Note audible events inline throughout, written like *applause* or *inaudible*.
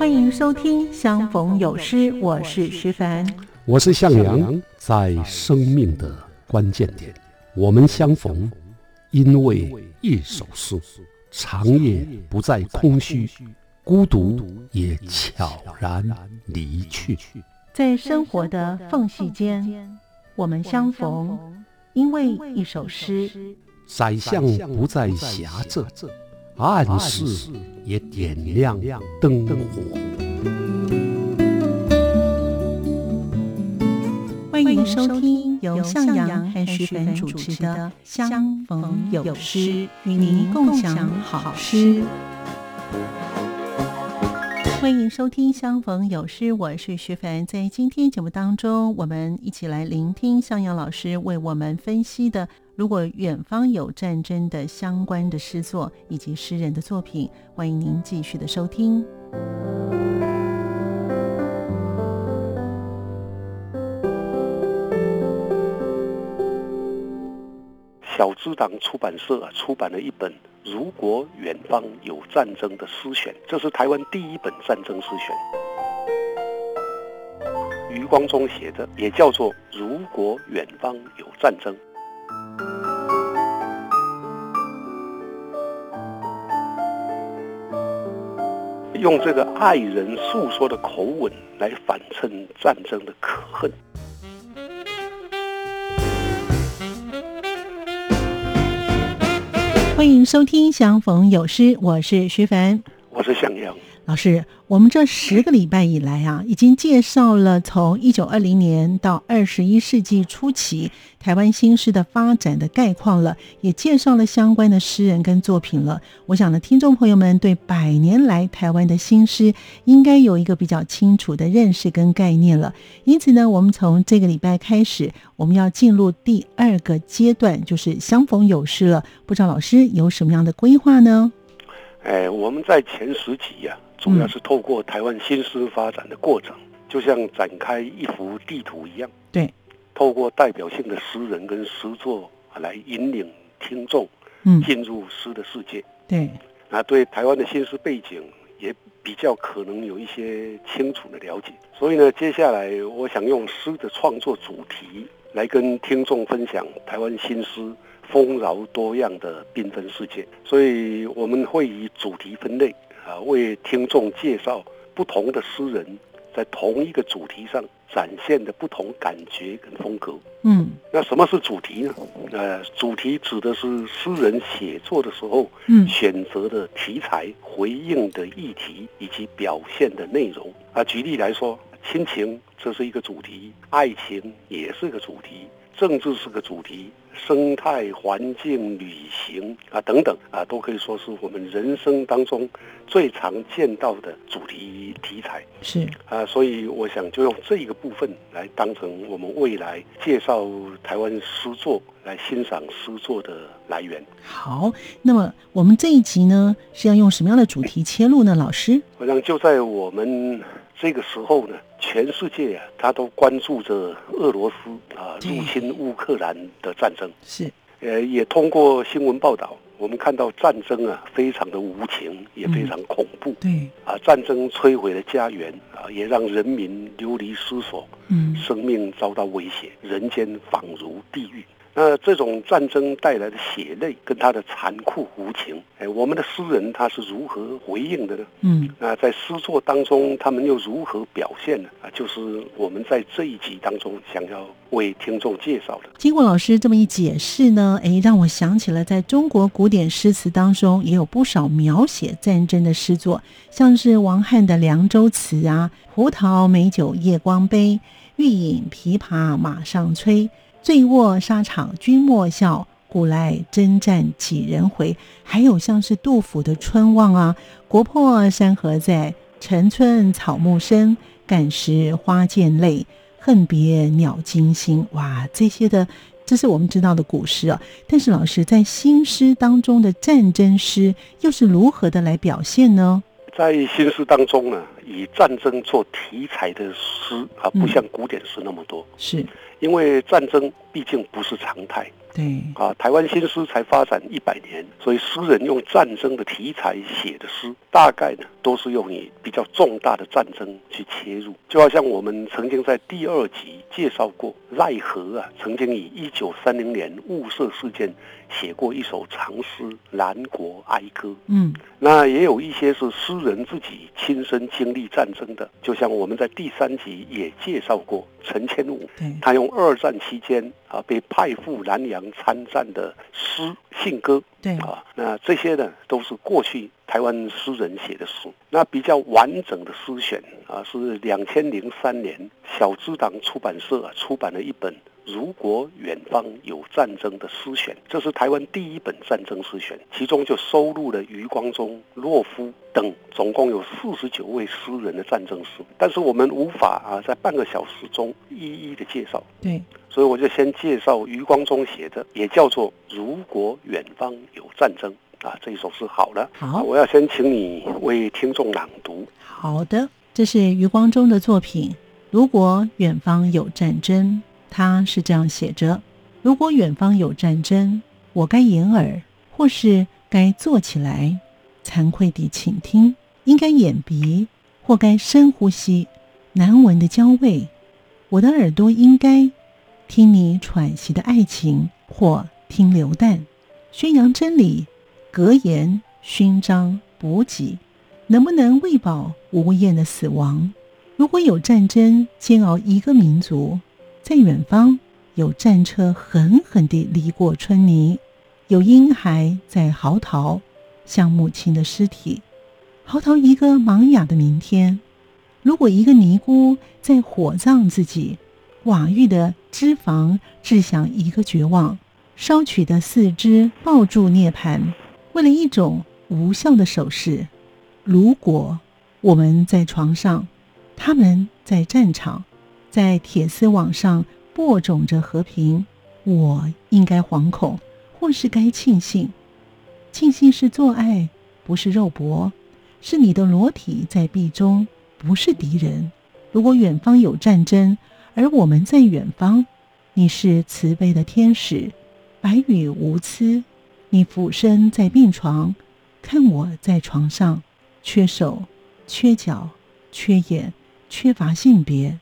欢迎收听《相逢有诗》，我是徐凡，我是向阳。在生命的关键点，我们相逢，因为一首诗。长夜不再空虚，孤独也悄然离去。在生活的缝隙间，我们相逢，因为一首诗。宰相不再狭窄。暗室也点亮灯火。欢迎收听由向阳和徐凡主持的《相逢有诗》，与您共享好诗。欢迎收听《相逢有诗》，我是徐凡。在今天节目当中，我们一起来聆听向阳老师为我们分析的。如果远方有战争的相关的诗作以及诗人的作品，欢迎您继续的收听。小资党出版社出版了一本《如果远方有战争的诗选》，这是台湾第一本战争诗选。余光中写的，也叫做《如果远方有战争》。用这个爱人诉说的口吻来反衬战争的可恨。欢迎收听《相逢有诗》，我是徐凡，我是向阳。老师，我们这十个礼拜以来啊，已经介绍了从一九二零年到二十一世纪初期台湾新诗的发展的概况了，也介绍了相关的诗人跟作品了。我想呢，听众朋友们对百年来台湾的新诗应该有一个比较清楚的认识跟概念了。因此呢，我们从这个礼拜开始，我们要进入第二个阶段，就是相逢有诗了。不知道老师有什么样的规划呢？哎，我们在前十集呀。主要是透过台湾新诗发展的过程，就像展开一幅地图一样。对，透过代表性的诗人跟诗作来引领听众，进入诗的世界。对，那，对台湾的新诗背景也比较可能有一些清楚的了解。所以呢，接下来我想用诗的创作主题来跟听众分享台湾新诗丰饶多样的缤纷世界。所以我们会以主题分类。啊，为听众介绍不同的诗人，在同一个主题上展现的不同感觉跟风格。嗯，那什么是主题呢？呃，主题指的是诗人写作的时候，嗯，选择的题材、回应的议题以及表现的内容。啊，举例来说，亲情这是一个主题，爱情也是个主题。政治是个主题，生态环境、旅行啊等等啊，都可以说是我们人生当中最常见到的主题题材。是啊，所以我想就用这一个部分来当成我们未来介绍台湾诗作、来欣赏诗作的来源。好，那么我们这一集呢是要用什么样的主题切入呢？老师，我想就在我们。这个时候呢，全世界啊，他都关注着俄罗斯啊入侵乌克兰的战争。是，呃，也通过新闻报道，我们看到战争啊，非常的无情，也非常恐怖。对，啊，战争摧毁了家园啊，也让人民流离失所，嗯，生命遭到威胁，人间仿如地狱。那这种战争带来的血泪跟他的残酷无情，哎，我们的诗人他是如何回应的呢？嗯，那在诗作当中，他们又如何表现呢？啊，就是我们在这一集当中想要为听众介绍的。经过老师这么一解释呢，哎，让我想起了在中国古典诗词当中也有不少描写战争的诗作，像是王翰的《凉州词》啊，“胡桃美酒夜光杯，欲饮琵琶马上催。”醉卧沙场君莫笑，古来征战几人回？还有像是杜甫的《春望》啊，“国破山河在，城春草木深。感时花溅泪，恨别鸟惊心。”哇，这些的，这是我们知道的古诗啊。但是老师在新诗当中的战争诗，又是如何的来表现呢？在新诗当中呢，以战争做题材的诗啊，不像古典诗那么多。是。因为战争毕竟不是常态，对，啊，台湾新诗才发展一百年，所以诗人用战争的题材写的诗，大概呢都是用以比较重大的战争去切入。就好像我们曾经在第二集介绍过，赖和啊曾经以一九三零年雾社事件写过一首长诗《南国哀歌》。嗯，那也有一些是诗人自己亲身经历战争的，就像我们在第三集也介绍过陈千武，对，他用二战期间啊被派赴南洋参战的诗信歌对，啊，那这些呢都是过去台湾诗人写的诗。那比较完整的诗选啊，是两千零三年小资党出版社、啊、出版了一本。如果远方有战争的诗选，这是台湾第一本战争诗选，其中就收录了余光中、洛夫等总共有四十九位诗人的战争诗。但是我们无法啊在半个小时中一一的介绍，对，所以我就先介绍余光中写的，也叫做《如果远方有战争》啊，这一首诗好了。好我要先请你为听众朗读。好的，这是余光中的作品。如果远方有战争，他是这样写着：如果远方有战争，我该掩耳，或是该坐起来，惭愧地倾听；应该掩鼻，或该深呼吸难闻的焦味。我的耳朵应该听你喘息的爱情，或听流弹，宣扬真理，格言、勋章、补给。能不能喂饱无厌的死亡？如果有战争煎熬一个民族，在远方有战车狠狠地犁过春泥，有婴孩在嚎啕，像母亲的尸体，嚎啕一个茫哑的明天。如果一个尼姑在火葬自己，瓦玉的脂肪掷向一个绝望，烧取的四肢抱住涅槃，为了一种无效的手势。如果我们在床上，他们在战场，在铁丝网上播种着和平，我应该惶恐，或是该庆幸？庆幸是做爱，不是肉搏，是你的裸体在壁中，不是敌人。如果远方有战争，而我们在远方，你是慈悲的天使，白羽无疵，你俯身在病床，看我在床上。缺手、缺脚、缺眼，缺乏性别，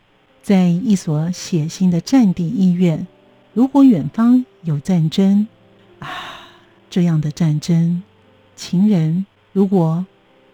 在一所血腥的战地医院。如果远方有战争，啊，这样的战争，情人，如果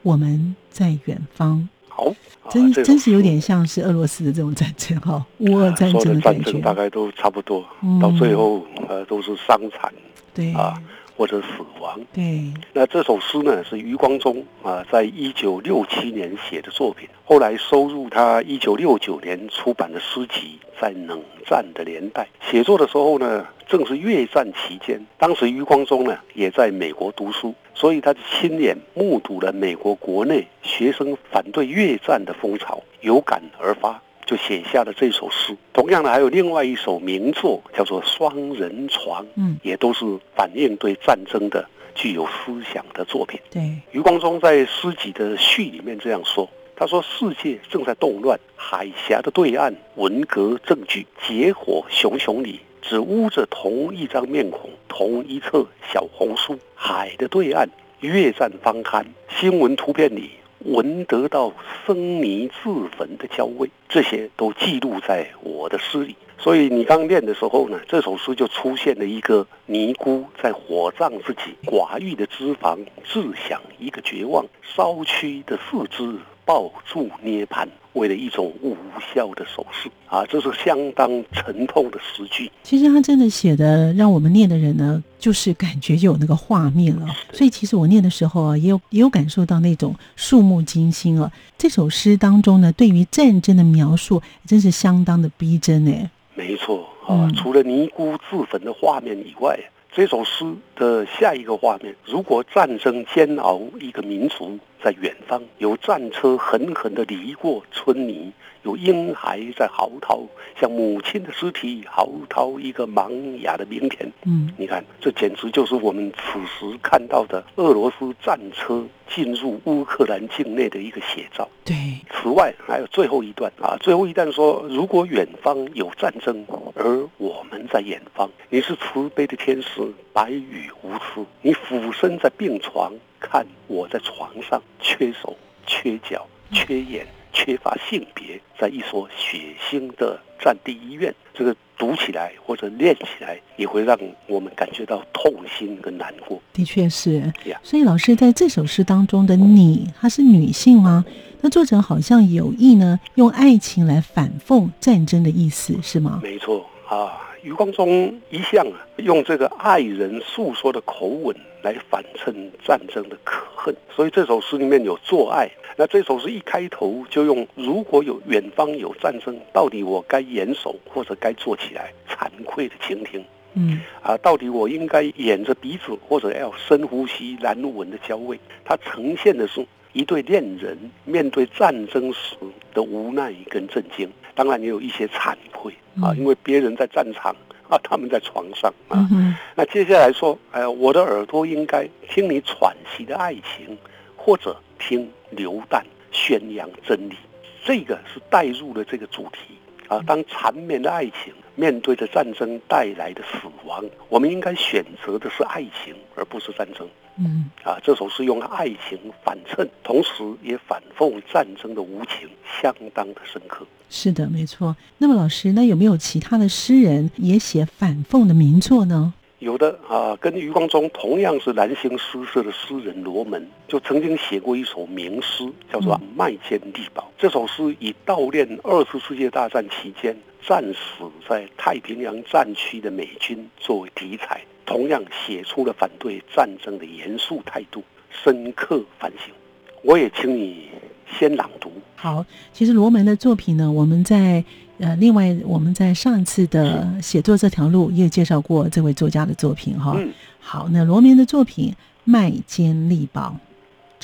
我们在远方，好，啊真真是有点像是俄罗斯的这种战争哈，*laughs* 乌俄战争的感觉。战争，大概都差不多，嗯。到最后呃都是伤残。对。啊或者死亡。对，那这首诗呢，是余光中啊，在一九六七年写的作品，后来收入他一九六九年出版的诗集《在冷战的年代》。写作的时候呢，正是越战期间，当时余光中呢也在美国读书，所以他亲眼目睹了美国国内学生反对越战的风潮，有感而发。就写下了这首诗。同样的，还有另外一首名作，叫做《双人床》，嗯，也都是反映对战争的具有思想的作品。对，余光中在诗集的序里面这样说：“他说，世界正在动乱，海峡的对岸，文革证据，结火熊熊里，只捂着同一张面孔，同一册小红书。海的对岸，越战方刊，新闻图片里。”闻得到生泥自焚的焦味，这些都记录在我的诗里。所以你刚念的时候呢，这首诗就出现了一个尼姑在火葬自己寡欲的脂肪，自享一个绝望，烧躯的四肢抱住涅槃，为了一种无效的手势啊，这是相当沉痛的诗句。其实他真的写的，让我们念的人呢，就是感觉就有那个画面了。所以其实我念的时候啊，也有也有感受到那种触目惊心啊。这首诗当中呢，对于战争的描述，真是相当的逼真哎。没错啊，嗯除了尼姑自焚的画面以外，这首诗的下一个画面，如果战争煎熬一个民族在远方，有战车狠狠地犁过村民，有婴孩在嚎啕，像母亲的尸体嚎啕一个茫哑的明天。嗯，你看，这简直就是我们此时看到的俄罗斯战车进入乌克兰境内的一个写照。对，此外，还有最后一段啊，最后一段说：如果远方有战争，而我们在远方，你是慈悲的天使，白羽无私，你俯身在病床，看我在床上，缺手、缺脚、缺眼。缺乏性别，在一所血腥的战地医院，这个读起来或者念起来，也会让我们感觉到痛心跟难过。的确是呀。所以老师在这首诗当中的你，她是女性吗？那作者好像有意呢，用爱情来反讽战争的意思，是吗？没错啊，余光中一向啊，用这个爱人诉说的口吻来反衬战争的可恨，所以这首诗里面有做爱。那这首诗一开头就用“如果有远方有战争，到底我该严守或者该做起来惭愧的倾听？嗯，啊，到底我应该掩着鼻子或者要深呼吸难闻的焦味？它呈现的是一对恋人面对战争时的无奈跟震惊，当然也有一些惭愧啊，因为别人在战场啊，他们在床上啊。那接下来说，呃，我的耳朵应该听你喘息的爱情，或者听。流弹宣扬真理，这个是带入了这个主题啊。当缠绵的爱情面对着战争带来的死亡，我们应该选择的是爱情，而不是战争。嗯，啊，这首诗用爱情反衬，同时也反讽战争的无情，相当的深刻。是的，没错。那么，老师，那有没有其他的诗人也写反讽的名作呢？有的啊，跟余光中同样是蓝星诗社的诗人罗门，就曾经写过一首名诗，叫做《麦坚利堡》。这首诗以悼念二次世界大战期间战死在太平洋战区的美军作为题材，同样写出了反对战争的严肃态度，深刻反省。我也请你先朗读。好，其实罗门的作品呢，我们在。呃，另外，我们在上一次的写作这条路也有介绍过这位作家的作品哈。好，那罗明的作品《麦坚利堡》，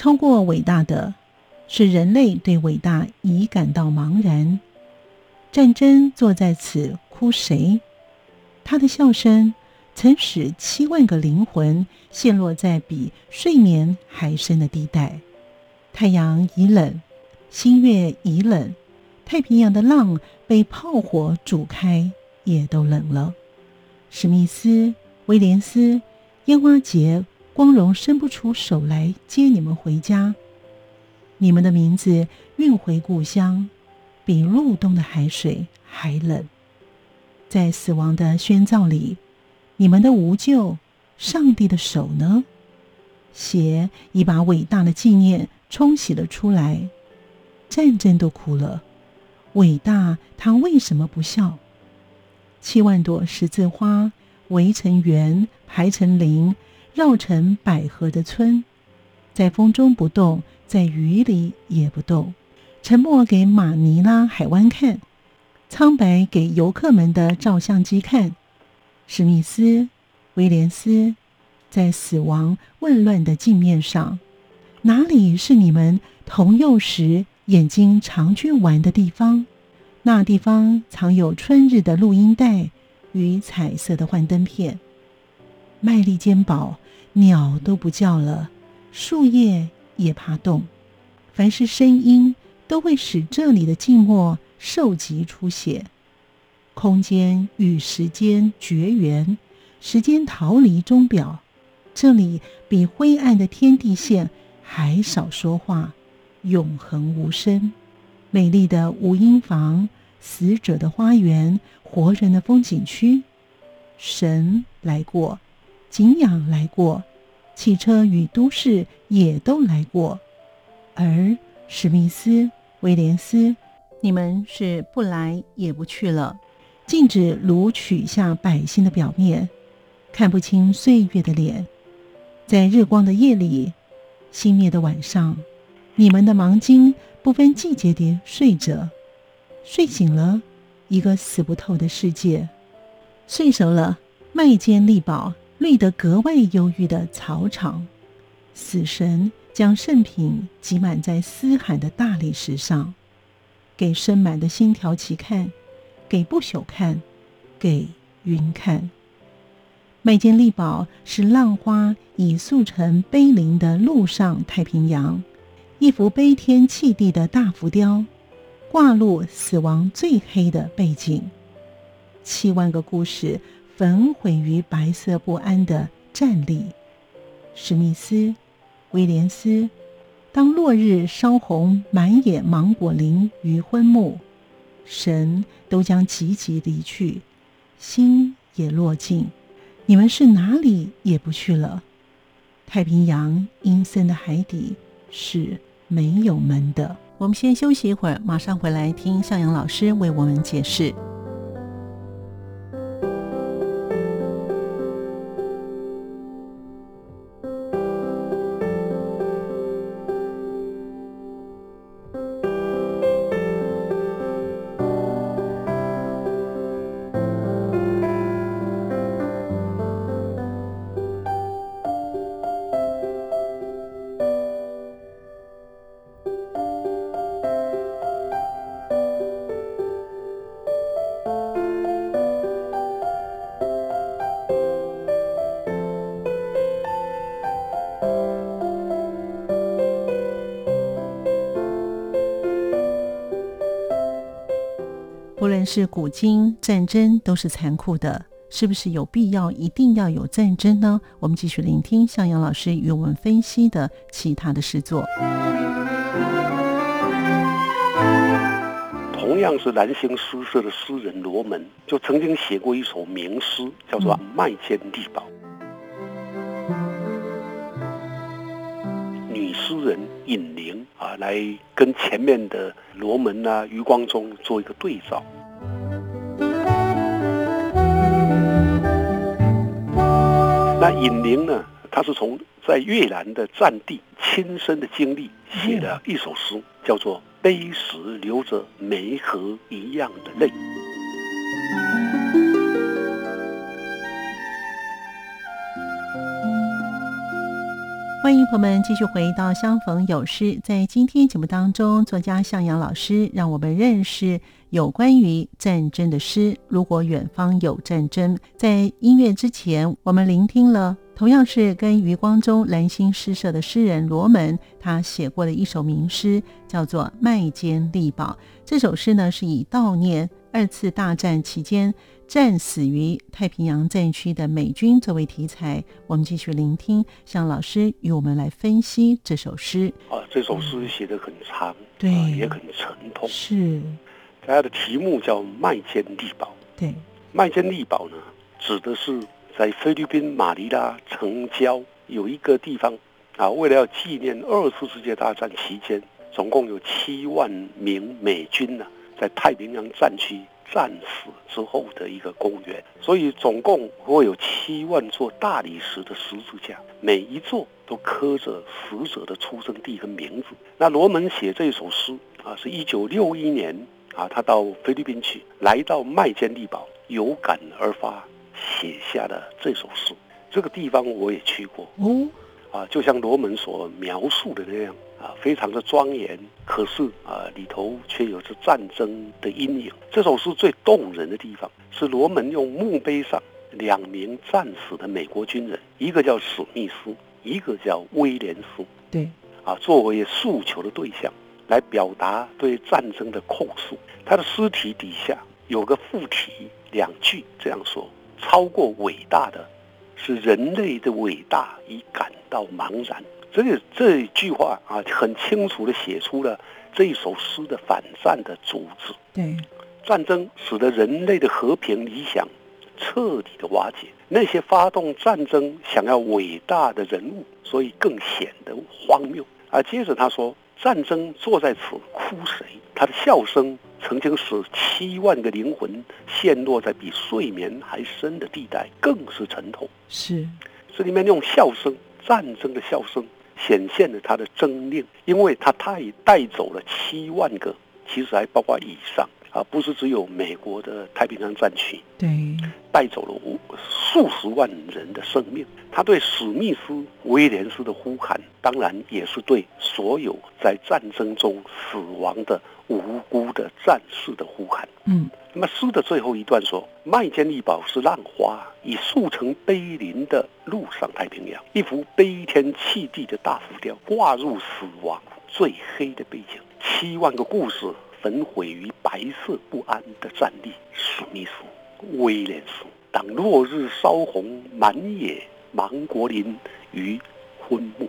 超过伟大的，是人类对伟大已感到茫然。战争坐在此哭谁？他的笑声曾使七万个灵魂陷落在比睡眠还深的地带。太阳已冷，星月已冷。太平洋的浪被炮火煮开，也都冷了。史密斯、威廉斯、烟花节，光荣伸不出手来接你们回家。你们的名字运回故乡，比入冬的海水还冷。在死亡的宣召里，你们的无救，上帝的手呢？血已把伟大的纪念冲洗了出来，战争都哭了。伟大，他为什么不笑？七万朵十字花围成圆，排成林，绕成百合的村，在风中不动，在雨里也不动，沉默给马尼拉海湾看，苍白给游客们的照相机看。史密斯、威廉斯，在死亡混乱的镜面上，哪里是你们童幼时？眼睛常去玩的地方，那地方藏有春日的录音带与彩色的幻灯片。麦粒坚堡，鸟都不叫了，树叶也怕动。凡是声音，都会使这里的静默受极出血。空间与时间绝缘，时间逃离钟表。这里比灰暗的天地线还少说话。永恒无声，美丽的无音房，死者的花园，活人的风景区。神来过，景仰来过，汽车与都市也都来过。而史密斯、威廉斯，你们是不来也不去了。禁止掳取下百姓的表面，看不清岁月的脸。在日光的夜里，熄灭的晚上。你们的盲巾不分季节地睡着，睡醒了，一个死不透的世界；睡熟了，麦间力宝绿得格外忧郁的草场。死神将圣品挤满在嘶喊的大理石上，给深满的星条旗看，给不朽看，给云看。麦间利宝是浪花已塑成碑林的陆上太平洋，一幅悲天弃地的大浮雕，挂入死亡最黑的背景。七万个故事焚毁于白色不安的站立。史密斯，威廉斯。当落日烧红满野芒果林与昏暮，神都将急急离去，心也落尽。你们是哪里也不去了？太平洋阴森的海底是没有门的。我们先休息一会儿，马上回来听向阳老师为我们解释。是古今战争，都是残酷的，是不是有必要一定要有战争呢？我们继续聆听向阳老师与我们分析的其他的诗作。同样是蓝星诗社的诗人罗门，就曾经写过一首名诗，叫做《麦间地堡》。女诗人尹玲啊，来跟前面的罗门啊、余光中做一个对照。那尹玲呢，他是从在越南的战地亲身的经历写的一首诗，叫做《碑石流着梅河一样的泪》。朋友们继续回到《相逢有诗》。在今天节目当中，作家向阳老师让我们认识有关于战争的诗。如果远方有战争，在音乐之前，我们聆听了同样是跟余光中蓝星诗社的诗人罗门他写过的一首名诗，叫做《麦间力宝》。这首诗呢，是以悼念二次大战期间。战死于太平洋战区的美军作为题材，我们继续聆听向老师与我们来分析这首诗。啊，这首诗写的很长，对，也很沉痛。是，它的题目叫《麦间力堡》。对，麦间力堡呢，指的是在菲律宾马尼拉城郊有一个地方啊，为了要纪念二次世界大战期间，总共有七万名美军呢，在太平洋战区。战死之后的一个公园，所以总共会有七万座大理石的十字架，每一座都刻着死者的出生地跟名字。那罗门写这首诗啊，是一九六一年啊，他到菲律宾去，来到麦坚利堡，有感而发，写下了这首诗。这个地方我也去过哦，啊，就像罗门所描述的那样。啊，非常的庄严，可是啊，里头却有着战争的阴影。这首诗最动人的地方是罗门用墓碑上两名战死的美国军人，一个叫史密斯，一个叫威廉斯。对，啊，作为诉求的对象，来表达对战争的控诉。他的尸体底下有个附体两句这样说：超过伟大的，是人类的伟大已感到茫然。这个这一句话啊，很清楚地写出了这一首诗的反战的主旨。对，战争使得人类的和平理想彻底的瓦解。那些发动战争想要伟大的人物，所以更显得荒谬。啊，接着他说：“战争坐在此哭谁？他的笑声曾经使七万个灵魂陷落在比睡眠还深的地带，更是沉痛。”是，这里面用笑声，战争的笑声。显现了他的狰狞，因为他他已带走了七万个，其实还包括以上啊，不是只有美国的太平洋战区，对，带走了无数十万人的生命。他对史密斯、威廉斯的呼喊，当然也是对所有在战争中死亡的无辜的战士的呼喊。嗯，那么诗的最后一段说：“麦坚利堡是浪花，以速成碑林的路上太平洋，一幅悲天泣地的大浮雕，挂入死亡最黑的背景，七万个故事。”焚毁于白色不安的战地，史密斯、威廉斯。当落日烧红满野芒果林于昏暮，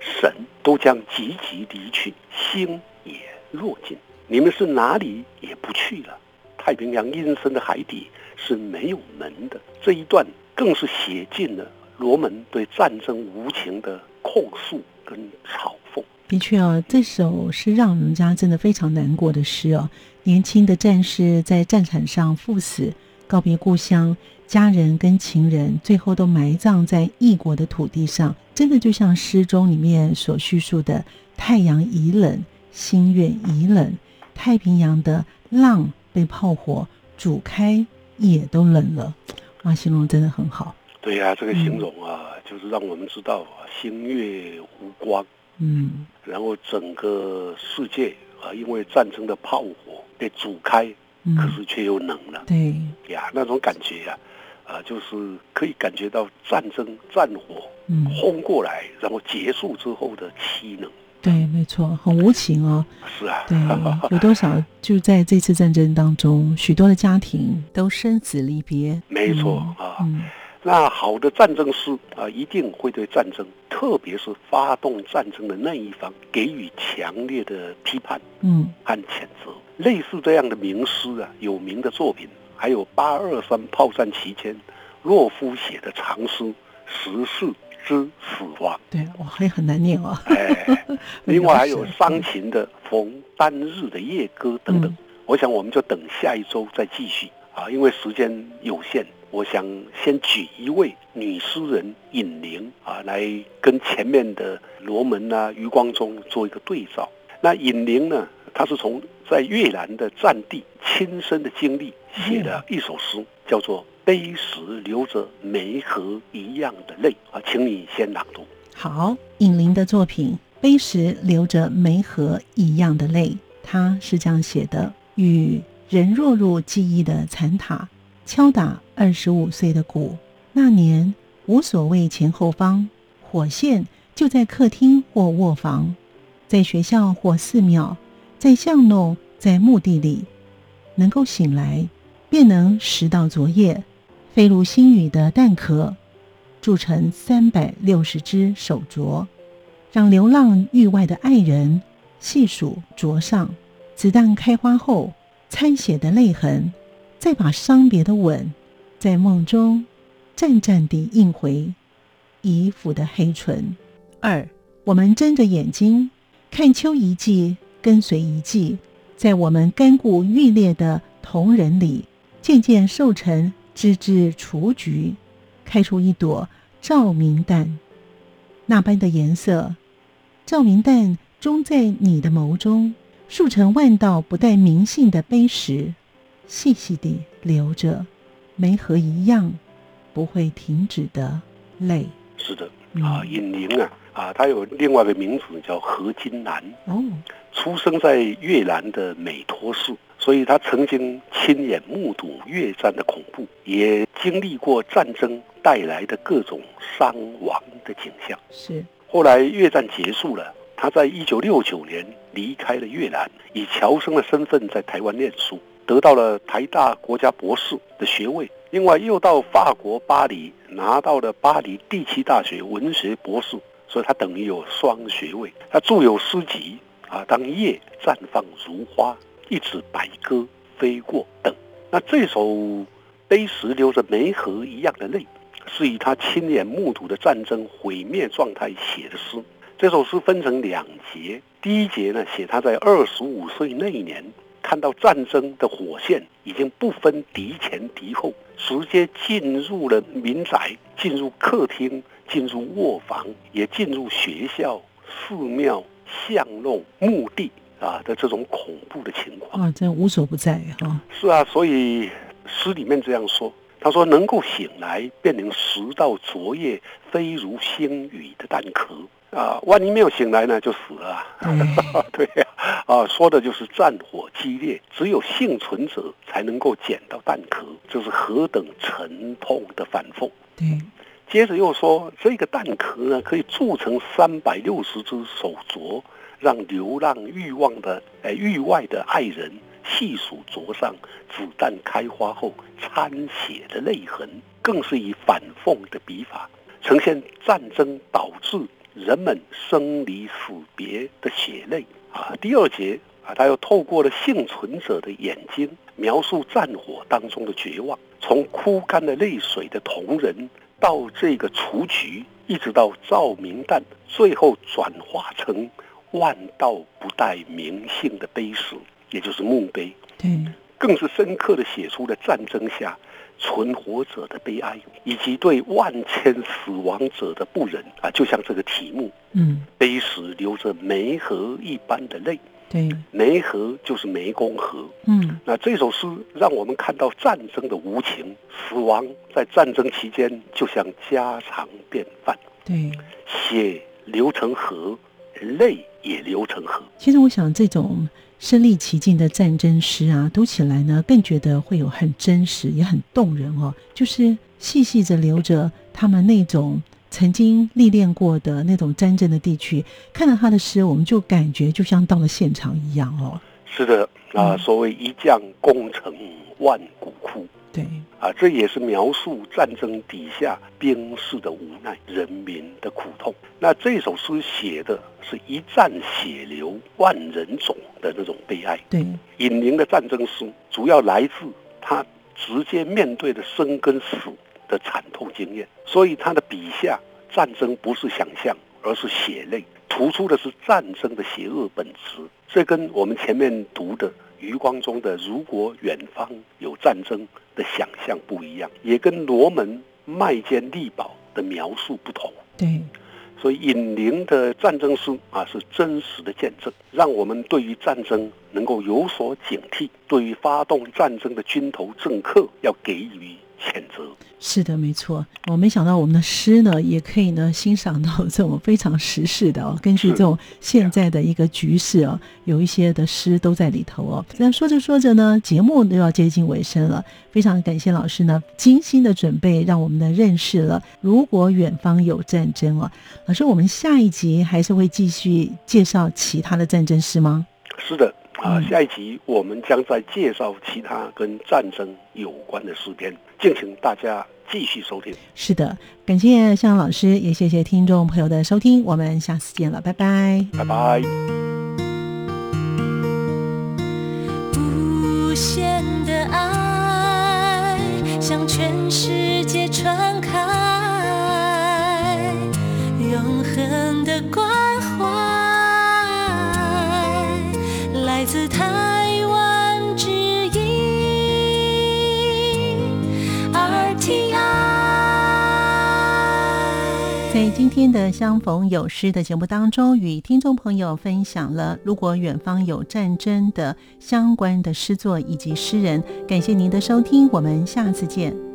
神都将急急离去，星也落尽。你们是哪里也不去了。太平洋阴森的海底是没有门的。这一段更是写尽了罗门对战争无情的控诉跟嘲讽。的确啊，这首是让人家真的非常难过的诗哦。年轻的战士在战场上赴死，告别故乡、家人跟情人，最后都埋葬在异国的土地上。真的就像诗中里面所叙述的：“太阳已冷，心愿已冷，太平洋的浪被炮火煮开，也都冷了。”哇，形容真的很好。对呀，这个形容啊，就是让我们知道星月无光。嗯，然后整个世界啊，因为战争的炮火被煮开，可是却又冷了。对呀，那种感觉呀，啊，就是可以感觉到战争战火轰过来，然后结束之后的凄冷。对，没错，很无情哦。是啊，对，有多少就在这次战争当中，许多的家庭都生死离别。没错啊。那好的战争师啊，一定会对战争，特别是发动战争的那一方，给予强烈的批判，嗯，和谴责。类似这样的名诗啊，有名的作品，还有八二三炮战期间，洛夫写的长诗《十四之死亡》。对，哇，还很难念哦。哎，*laughs* 另外还有伤情的《逢单日的夜歌》等等。我想，我们就等下一周再继续啊，因为时间有限。我想先举一位女诗人尹玲啊，来跟前面的罗门啊、余光中做一个对照。那尹玲呢，她是从在越南的战地亲身的经历写了一首诗，叫做《碑石流着梅河一样的泪》啊，请你先朗读。好，尹玲的作品《碑石流着梅河一样的泪》，他是这样写的：与人落入记忆的残塔。敲打二十五岁的鼓，那年无所谓前后方，火线就在客厅或卧房，在学校或寺庙，在巷弄，在墓地里，能够醒来，便能拾到昨夜飞入星宇的蛋壳，铸成三百六十只手镯，让流浪域外的爱人细数镯上子弹开花后参血的泪痕。再把伤别的吻，在梦中战战地印回遗腐的黑唇。二，我们睁着眼睛看秋一季，跟随一季，在我们干固欲裂的瞳仁里，渐渐瘦成枝枝雏菊，开出一朵照明弹。那般的颜色，照明弹终在你的眸中，数成万道不带名姓的碑石。细细地流着，梅和一样不会停止的泪。是的，啊，尹玲啊，啊，他有另外一个名字叫何金兰。哦，出生在越南的美托市，所以他曾经亲眼目睹越战的恐怖，也经历过战争带来的各种伤亡的景象。是。后来越战结束了，他在一九六九年离开了越南，以侨生的身份在台湾念书。得到了台大国家博士的学位，另外又到法国巴黎拿到了巴黎第七大学文学博士，所以他等于有双学位。他著有诗集啊，《当夜绽放如花》《一纸白鸽飞过》等。那这首碑石流着梅河一样的泪，是以他亲眼目睹的战争毁灭状态写的诗。这首诗分成两节，第一节呢写他在二十五岁那一年。看到战争的火线已经不分敌前敌后，直接进入了民宅，进入客厅，进入卧房，也进入学校、寺庙、巷弄、墓地，啊的这种恐怖的情况。啊，真无所不在哈。是啊，所以诗里面这样说，他说能够醒来，变成拾到昨夜飞如星雨的蛋壳。啊，万一没有醒来呢，就死了。对 *laughs* 呀，啊，说的就是战火激烈，只有幸存者才能够捡到蛋壳，这是何等沉痛的反讽。对，接着又说，这个蛋壳呢，可以铸成三百六十只手镯，让流浪欲望的哎域外的爱人细数镯上子弹开花后掺血的泪痕，更是以反讽的笔法呈现战争导致。人们生离死别的血泪啊！第二节啊，他又透过了幸存者的眼睛，描述战火当中的绝望，从枯干的泪水的同人，到这个雏菊，一直到照明弹，最后转化成万道不带名姓的碑石，也就是墓碑。对，更是深刻的写出了战争下。存活者的悲哀，以及对万千死亡者的不忍啊，就像这个题目，嗯，碑石流着梅河一般的泪，对，梅河就是湄公河，嗯，那这首诗让我们看到战争的无情，死亡在战争期间就像家常便饭，对，血流成河，泪也流成河。其实我想这种。身历其境的战争诗啊，读起来呢更觉得会有很真实，也很动人哦。就是细细的留着他们那种曾经历练过的那种战争的地区，看到他的诗，我们就感觉就像到了现场一样哦。是的啊，所谓一将功成万骨枯。对啊，这也是描述战争底下兵士的无奈、人民的苦痛。那这首诗写的是一战血流万人冢的那种悲哀。对，尹宁的战争诗主要来自他直接面对的生跟死的惨痛经验，所以他的笔下战争不是想象，而是血泪，突出的是战争的邪恶本质。这跟我们前面读的。余光中的“如果远方有战争”的想象不一样，也跟罗门麦坚利宝的描述不同。对，所以尹灵的战争书啊，是真实的见证，让我们对于战争能够有所警惕，对于发动战争的军头政客要给予谴责。是的，没错。我没想到我们的诗呢，也可以呢欣赏到这种非常时事的哦，根据这种现在的一个局势哦，有一些的诗都在里头哦。那说着说着呢，节目都要接近尾声了，非常感谢老师呢精心的准备，让我们呢认识了如果远方有战争哦。老师，我们下一集还是会继续介绍其他的战争诗吗？是的。啊，下一集我们将再介绍其他跟战争有关的诗篇，敬请大家继续收听。是的，感谢向老师，也谢谢听众朋友的收听，我们下次见了，拜拜，拜拜。无限的爱向全世界传开，永恒的关。的相逢有诗的节目当中，与听众朋友分享了如果远方有战争的相关的诗作以及诗人。感谢您的收听，我们下次见。